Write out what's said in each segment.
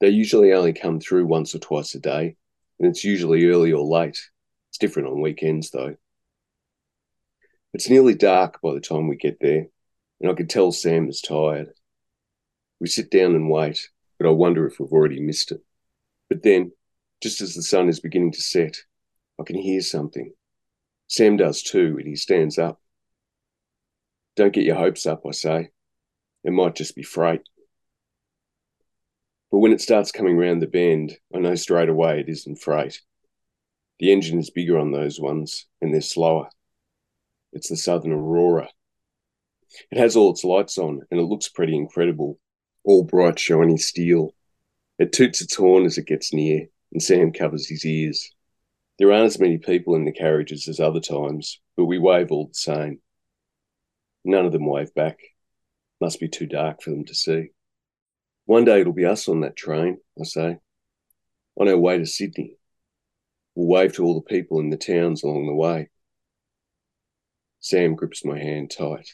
They usually only come through once or twice a day, and it's usually early or late. It's different on weekends, though. It's nearly dark by the time we get there, and I can tell Sam is tired. We sit down and wait, but I wonder if we've already missed it. But then, just as the sun is beginning to set, I can hear something. Sam does too, and he stands up. Don't get your hopes up, I say. It might just be freight. But when it starts coming round the bend, I know straight away it isn't freight. The engine is bigger on those ones, and they're slower. It's the Southern Aurora. It has all its lights on, and it looks pretty incredible, all bright, shiny steel. It toots its horn as it gets near, and Sam covers his ears. There aren't as many people in the carriages as other times, but we wave all the same. None of them wave back. Must be too dark for them to see. One day it'll be us on that train, I say, on our way to Sydney. We'll wave to all the people in the towns along the way. Sam grips my hand tight.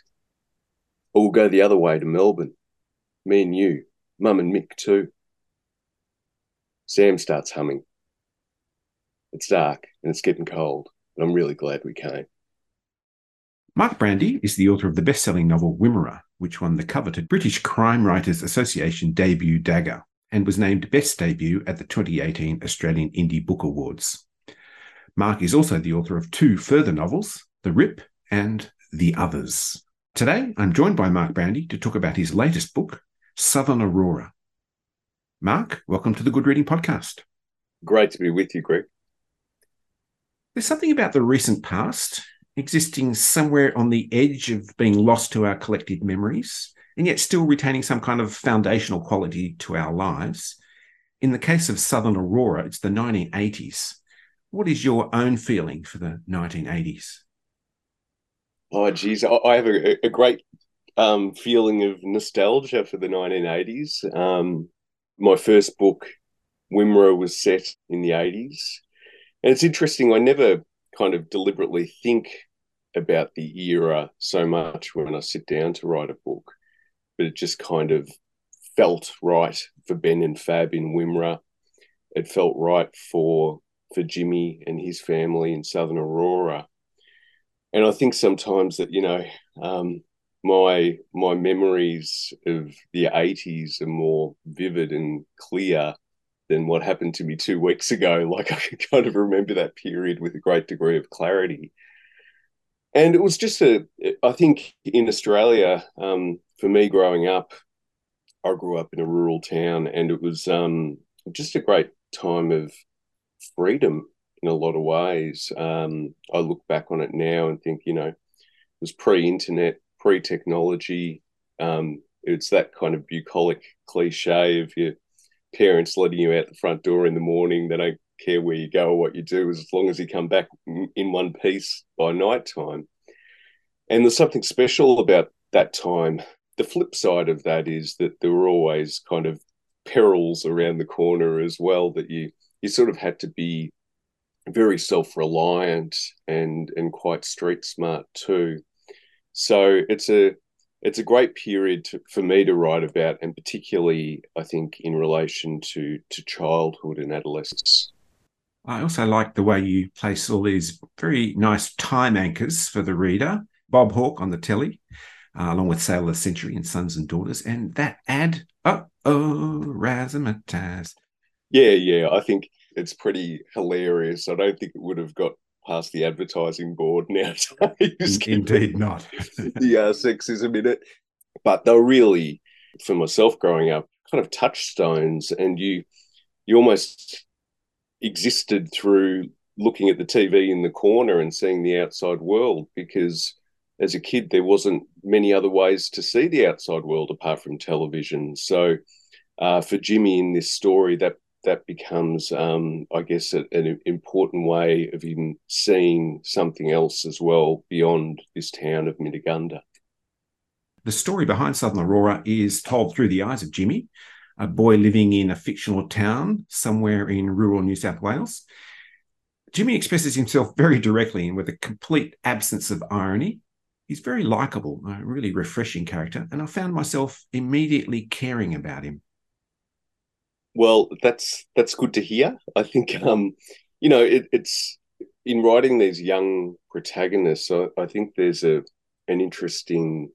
Or we'll go the other way to Melbourne. Me and you, Mum and Mick too. Sam starts humming. It's dark and it's getting cold, but I'm really glad we came. Mark Brandi is the author of the best selling novel Wimmera, which won the coveted British Crime Writers Association debut dagger and was named Best Debut at the 2018 Australian Indie Book Awards. Mark is also the author of two further novels, The Rip and The Others. Today, I'm joined by Mark Brandi to talk about his latest book, Southern Aurora. Mark, welcome to the Good Reading Podcast. Great to be with you, Greg. There's something about the recent past existing somewhere on the edge of being lost to our collective memories, and yet still retaining some kind of foundational quality to our lives. In the case of Southern Aurora, it's the 1980s. What is your own feeling for the 1980s? Oh, geez, I have a, a great um, feeling of nostalgia for the 1980s. Um, my first book, Wimmera, was set in the 80s. And it's interesting, I never kind of deliberately think about the era so much when I sit down to write a book, but it just kind of felt right for Ben and Fab in Wimmera. It felt right for for Jimmy and his family in Southern Aurora. And I think sometimes that you know um, my my memories of the '80s are more vivid and clear than what happened to me two weeks ago. Like I can kind of remember that period with a great degree of clarity. And it was just a, I think in Australia, um, for me growing up, I grew up in a rural town and it was um, just a great time of freedom in a lot of ways. Um, I look back on it now and think, you know, it was pre internet, pre technology. Um, it's that kind of bucolic cliche of you parents letting you out the front door in the morning. They don't care where you go or what you do, as long as you come back in one piece by night time. And there's something special about that time. The flip side of that is that there were always kind of perils around the corner as well that you you sort of had to be very self-reliant and and quite street smart too. So it's a it's a great period to, for me to write about, and particularly, I think, in relation to to childhood and adolescence. I also like the way you place all these very nice time anchors for the reader. Bob Hawke on the telly, uh, along with Sailor of the Century and Sons and Daughters, and that ad, oh, oh, razzmatazz. Yeah, yeah, I think it's pretty hilarious. I don't think it would have got past the advertising board nowadays. Indeed, not. the uh, sexism in it, but they're really, for myself growing up, kind of touchstones, and you you almost existed through looking at the TV in the corner and seeing the outside world because as a kid there wasn't many other ways to see the outside world apart from television so uh, for Jimmy in this story that that becomes, um, I guess, a, an important way of him seeing something else as well beyond this town of Mittagunda. The story behind Southern Aurora is told through the eyes of Jimmy, a boy living in a fictional town somewhere in rural New South Wales. Jimmy expresses himself very directly and with a complete absence of irony. He's very likable, a really refreshing character, and I found myself immediately caring about him. Well, that's that's good to hear. I think um, you know it, it's in writing these young protagonists. I, I think there's a an interesting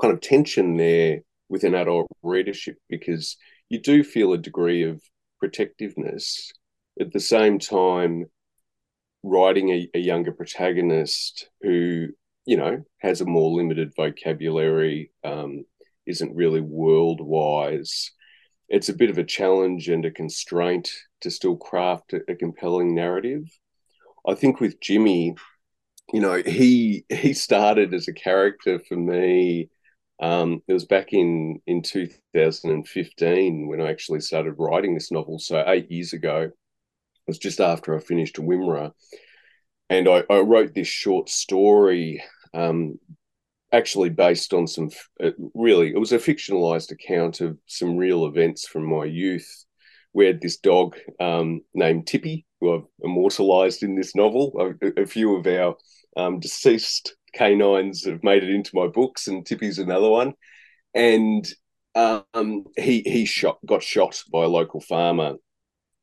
kind of tension there with an adult readership because you do feel a degree of protectiveness at the same time writing a, a, younger protagonist who you know has a more limited vocabulary um, isn't really world wise it's a bit of a challenge and a constraint to still craft a, a compelling narrative i think with jimmy you know he he started as a character for me um, it was back in in 2015 when I actually started writing this novel. So eight years ago, it was just after I finished Wimmera, and I, I wrote this short story, um, actually based on some uh, really it was a fictionalized account of some real events from my youth. We had this dog um, named Tippy, who I've immortalized in this novel. A, a few of our um, deceased canines have made it into my books, and Tippy's another one. And um, he he shot got shot by a local farmer,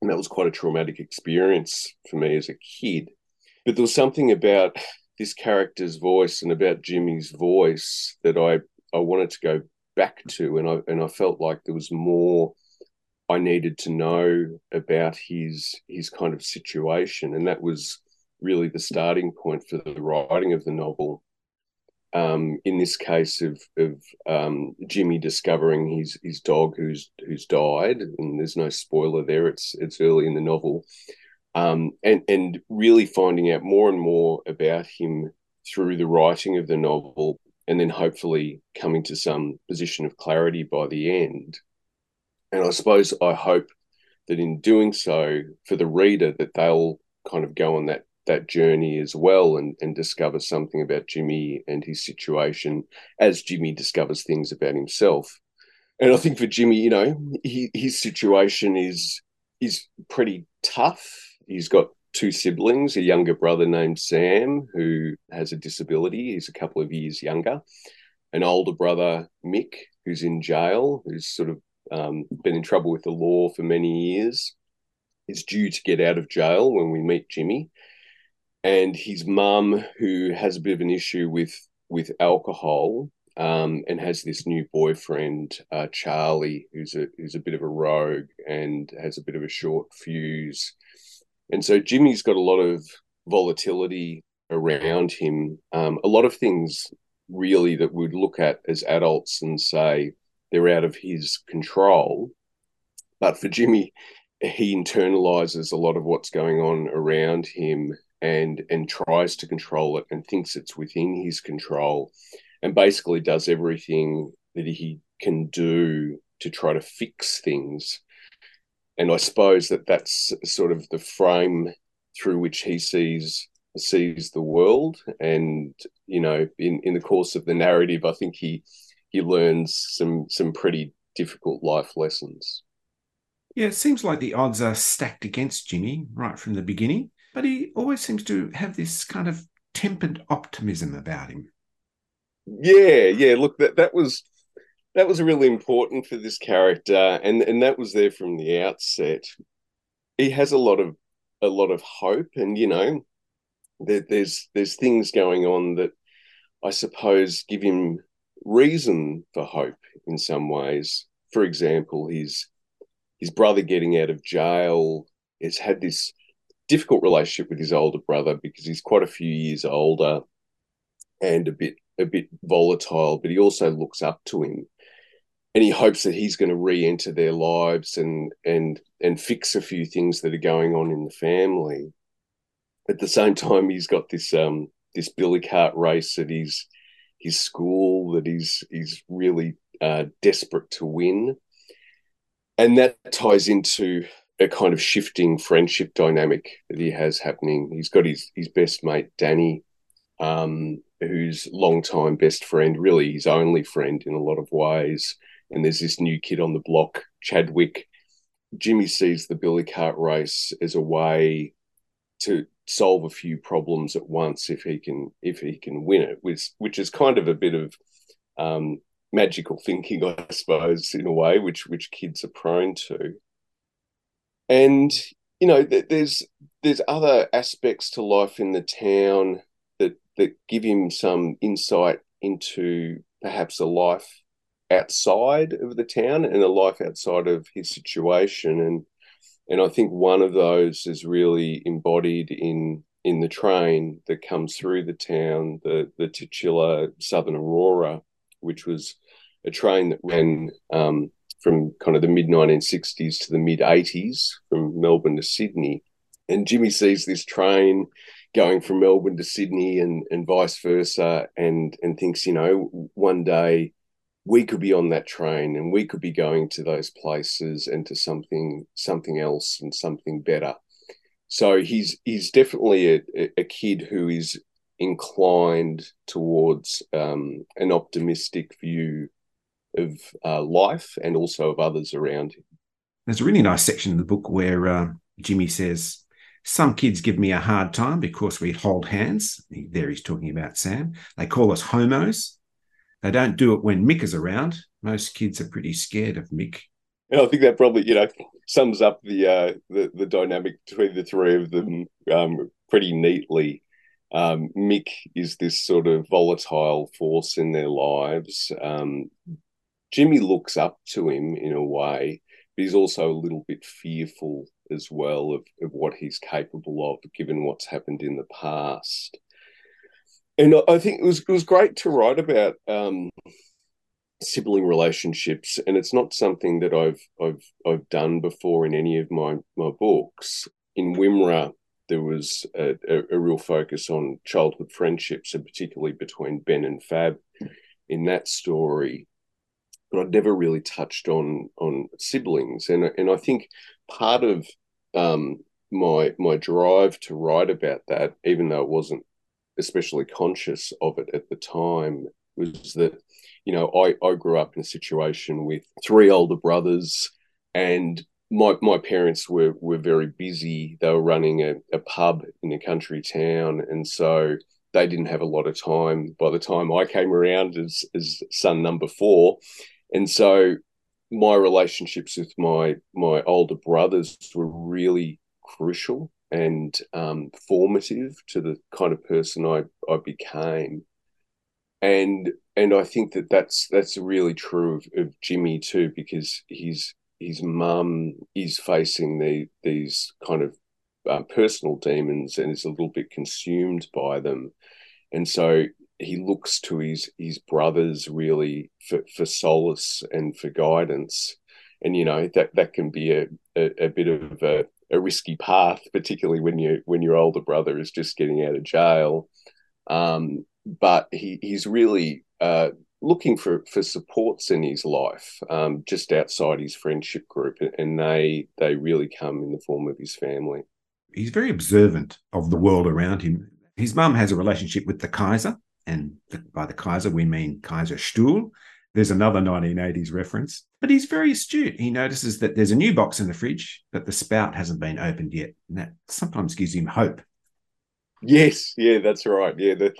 and that was quite a traumatic experience for me as a kid. But there was something about this character's voice and about Jimmy's voice that I I wanted to go back to, and I and I felt like there was more I needed to know about his his kind of situation, and that was really the starting point for the writing of the novel. Um, in this case of of um, Jimmy discovering his his dog who's who's died, and there's no spoiler there. It's it's early in the novel, um, and and really finding out more and more about him through the writing of the novel, and then hopefully coming to some position of clarity by the end. And I suppose I hope that in doing so, for the reader, that they'll kind of go on that that journey as well and, and discover something about Jimmy and his situation as Jimmy discovers things about himself. And I think for Jimmy, you know, he, his situation is is pretty tough. He's got two siblings, a younger brother named Sam who has a disability. He's a couple of years younger. An older brother, Mick, who's in jail, who's sort of um, been in trouble with the law for many years, is due to get out of jail when we meet Jimmy and his mum, who has a bit of an issue with with alcohol, um, and has this new boyfriend, uh, Charlie, who's a who's a bit of a rogue and has a bit of a short fuse, and so Jimmy's got a lot of volatility around him. Um, a lot of things really that we'd look at as adults and say they're out of his control, but for Jimmy, he internalizes a lot of what's going on around him and and tries to control it and thinks it's within his control and basically does everything that he can do to try to fix things and i suppose that that's sort of the frame through which he sees sees the world and you know in in the course of the narrative i think he he learns some some pretty difficult life lessons yeah it seems like the odds are stacked against jimmy right from the beginning but he always seems to have this kind of tempered optimism about him. Yeah, yeah. Look, that that was that was really important for this character, and and that was there from the outset. He has a lot of a lot of hope, and you know, there, there's there's things going on that I suppose give him reason for hope in some ways. For example, his his brother getting out of jail has had this difficult relationship with his older brother because he's quite a few years older and a bit a bit volatile, but he also looks up to him and he hopes that he's going to re-enter their lives and and and fix a few things that are going on in the family. At the same time, he's got this um this billy cart race at his his school that he's he's really uh, desperate to win, and that ties into a kind of shifting friendship dynamic that he has happening. He's got his his best mate Danny, um, who's longtime best friend, really his only friend in a lot of ways. And there's this new kid on the block, Chadwick. Jimmy sees the billy cart race as a way to solve a few problems at once if he can if he can win it, which which is kind of a bit of um, magical thinking, I suppose, in a way, which which kids are prone to. And you know, there's there's other aspects to life in the town that that give him some insight into perhaps a life outside of the town and a life outside of his situation and and I think one of those is really embodied in in the train that comes through the town, the the titular Southern Aurora, which was a train that ran um, from kind of the mid 1960s to the mid 80s from Melbourne to Sydney. And Jimmy sees this train going from Melbourne to Sydney and, and vice versa and, and thinks, you know, one day we could be on that train and we could be going to those places and to something something else and something better. So he's he's definitely a, a kid who is inclined towards um, an optimistic view of uh, life and also of others around him. There's a really nice section in the book where uh, Jimmy says, Some kids give me a hard time because we hold hands. There he's talking about Sam. They call us homos. They don't do it when Mick is around. Most kids are pretty scared of Mick. And I think that probably, you know, sums up the uh, the, the dynamic between the three of them um, pretty neatly. Um, Mick is this sort of volatile force in their lives. Um, Jimmy looks up to him in a way, but he's also a little bit fearful as well of, of what he's capable of, given what's happened in the past. And I think it was it was great to write about um, sibling relationships, and it's not something that I've I've I've done before in any of my my books. In Wimmera, there was a, a, a real focus on childhood friendships, and particularly between Ben and Fab in that story but I'd never really touched on on siblings, and and I think part of um, my my drive to write about that, even though it wasn't especially conscious of it at the time, was that you know I I grew up in a situation with three older brothers, and my my parents were were very busy. They were running a, a pub in a country town, and so they didn't have a lot of time by the time I came around as as son number four and so my relationships with my my older brothers were really crucial and um, formative to the kind of person I, I became. And and I think that that's that's really true of, of Jimmy too, because his his mum is facing the these kind of uh, personal demons and is a little bit consumed by them, and so he looks to his his brothers really for, for solace and for guidance and you know that that can be a, a, a bit of a, a, risky path particularly when you when your older brother is just getting out of jail. Um, but he he's really uh, looking for for supports in his life um, just outside his friendship group and they they really come in the form of his family. He's very observant of the world around him. His mum has a relationship with the kaiser and by the Kaiser, we mean Kaiser Stuhl. There's another 1980s reference, but he's very astute. He notices that there's a new box in the fridge, but the spout hasn't been opened yet. And that sometimes gives him hope. Yes, yeah, that's right. Yeah, the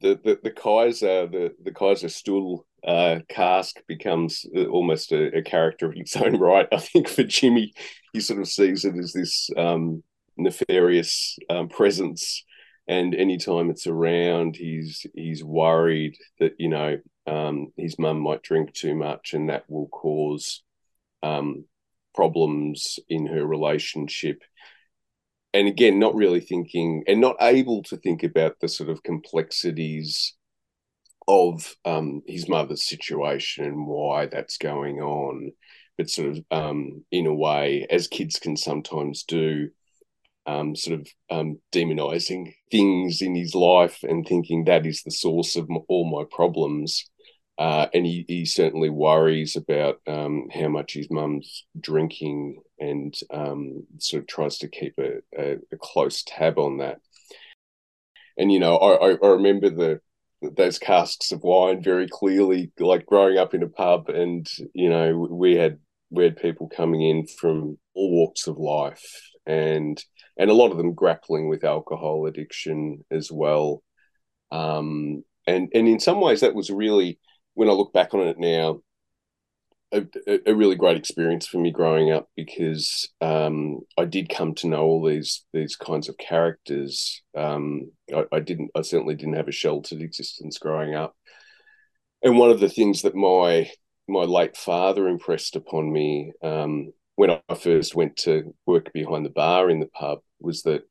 the the, the Kaiser, the the Kaiser Stuhl uh, cask becomes almost a, a, character in its own right. I think for Jimmy, he sort of sees it as this um, nefarious um, presence and anytime it's around he's he's worried that you know um, his mum might drink too much and that will cause um, problems in her relationship and again not really thinking and not able to think about the sort of complexities of um, his mother's situation and why that's going on but sort of um, in a way as kids can sometimes do um, sort of um, demonizing things in his life and thinking that is the source of all my problems. Uh, and he, he certainly worries about um, how much his mum's drinking and um, sort of tries to keep a, a, a, close tab on that. And, you know, I, I remember the those casks of wine very clearly, like growing up in a pub, and you know, we had we had people coming in from all walks of life, and and a lot of them grappling with alcohol addiction as well. Um, and and in some ways, that was really when I look back on it now, a, a, really great experience for me growing up because um, I did come to know all these these kinds of characters. Um, I, I, didn't, I certainly didn't have a sheltered existence growing up, and one of the things that my my late father impressed upon me um, when I first went to work behind the bar in the pub was that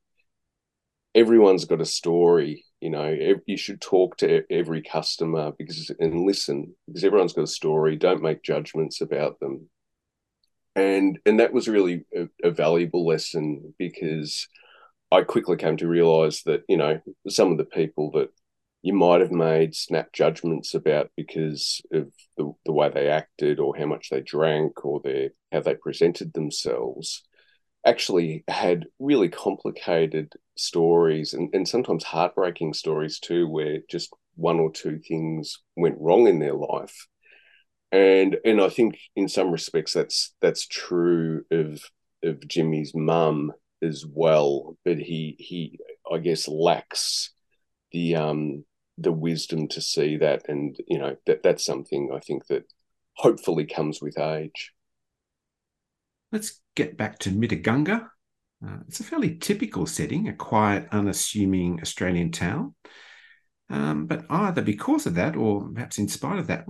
everyone's got a story you know you should talk to every customer because and listen because everyone's got a story. Don't make judgments about them. And and that was really a, a valuable lesson because i quickly came to realize that you know some of the people that you might have made snap judgments about because of the, the way they acted or how much they drank or their how they presented themselves actually had really complicated stories and, and sometimes heartbreaking stories too, where just one or two things went wrong in their life. And and I think in some respects that's that's true of of Jimmy's mum as well. But he he I guess lacks the um the wisdom to see that and you know that that's something I think that hopefully comes with age. Let's get back to Mittagunda. Uh, it's a fairly typical setting, a quiet, unassuming Australian town. Um, but either because of that, or perhaps in spite of that,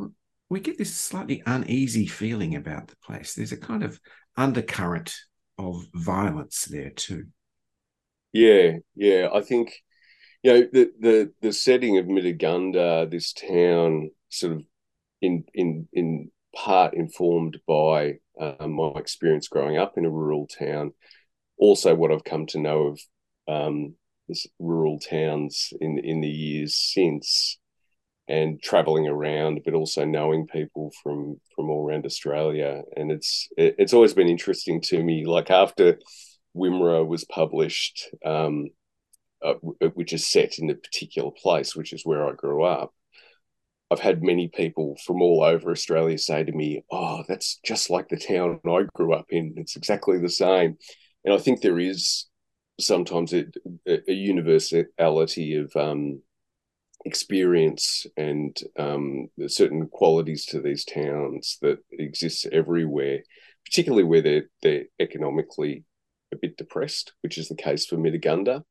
we get this slightly uneasy feeling about the place. There's a kind of undercurrent of violence there too. Yeah, yeah. I think you know the the the setting of Mittagunda, this town, sort of in in in part informed by uh, my experience growing up in a rural town, also what I've come to know of um, rural towns in in the years since, and traveling around, but also knowing people from from all around Australia, and it's it, it's always been interesting to me. Like after Wimmera was published, um, uh, which is set in a particular place, which is where I grew up. I've had many people from all over Australia say to me, "Oh, that's just like the town I grew up in. It's exactly the same." And I think there is sometimes a, a universality of um, experience and um, certain qualities to these towns that exists everywhere, particularly where they're they're economically a bit depressed, which is the case for Mittagunda.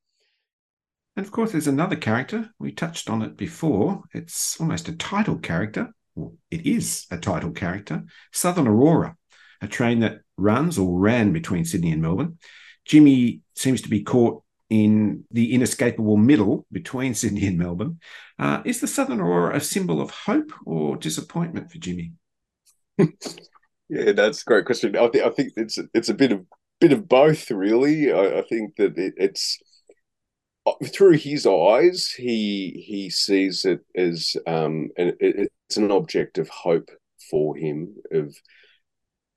And of course, there's another character. We touched on it before. It's almost a title character. Well, it is a title character. Southern Aurora, a train that runs or ran between Sydney and Melbourne. Jimmy seems to be caught in the inescapable middle between Sydney and Melbourne. Uh, is the Southern Aurora a symbol of hope or disappointment for Jimmy? yeah, that's a great question. I, th- I think it's it's a bit of bit of both, really. I, I think that it, it's through his eyes, he he sees it as um, it, it's an object of hope for him. Of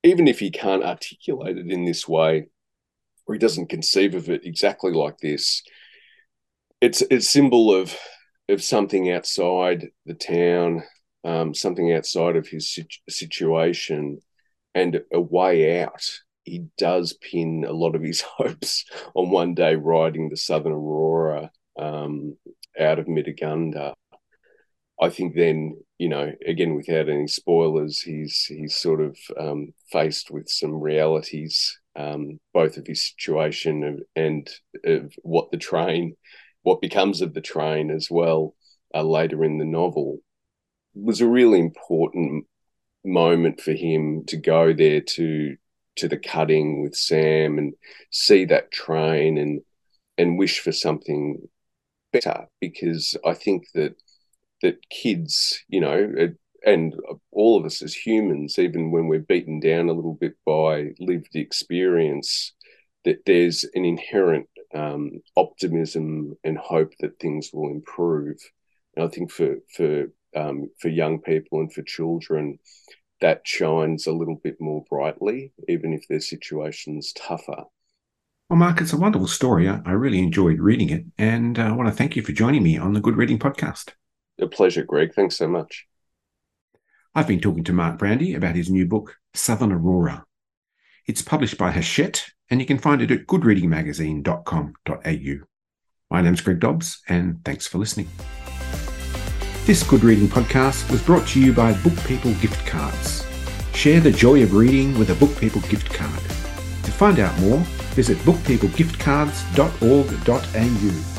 even if he can't articulate it in this way, or he doesn't conceive of it exactly like this, it's it's symbol of of something outside the town, um, something outside of his situation, and a way out he does pin a lot of his hopes on one day riding the Southern Aurora um, out of Mittagunda. I think then, you know, again without any spoilers, he's he's sort of um, faced with some realities, um, both of his situation and, and of what the train, what becomes of the train as well, uh, later in the novel, it was a really important moment for him to go there to to the cutting with Sam and see that train and and wish for something better because I think that that kids, you know, and all of us as humans, even when we're beaten down a little bit by lived experience, that there's an inherent um, optimism and hope that things will improve. And I think for for um, for young people and for children, that shines a little bit more brightly, even if their situation's tougher. Well, Mark, it's a wonderful story. I really enjoyed reading it, and uh, I want to thank you for joining me on the Good Reading Podcast. A pleasure, Greg. Thanks so much. I've been talking to Mark Brandi about his new book, Southern Aurora. It's published by Hachette, and you can find it at goodreadingmagazine.com.au. My name's Greg Dobbs, and thanks for listening. This Good Reading podcast was brought to you by Book People Gift Cards. Share the joy of reading with a Book People gift card. To find out more, visit bookpeoplegiftcards.org.au.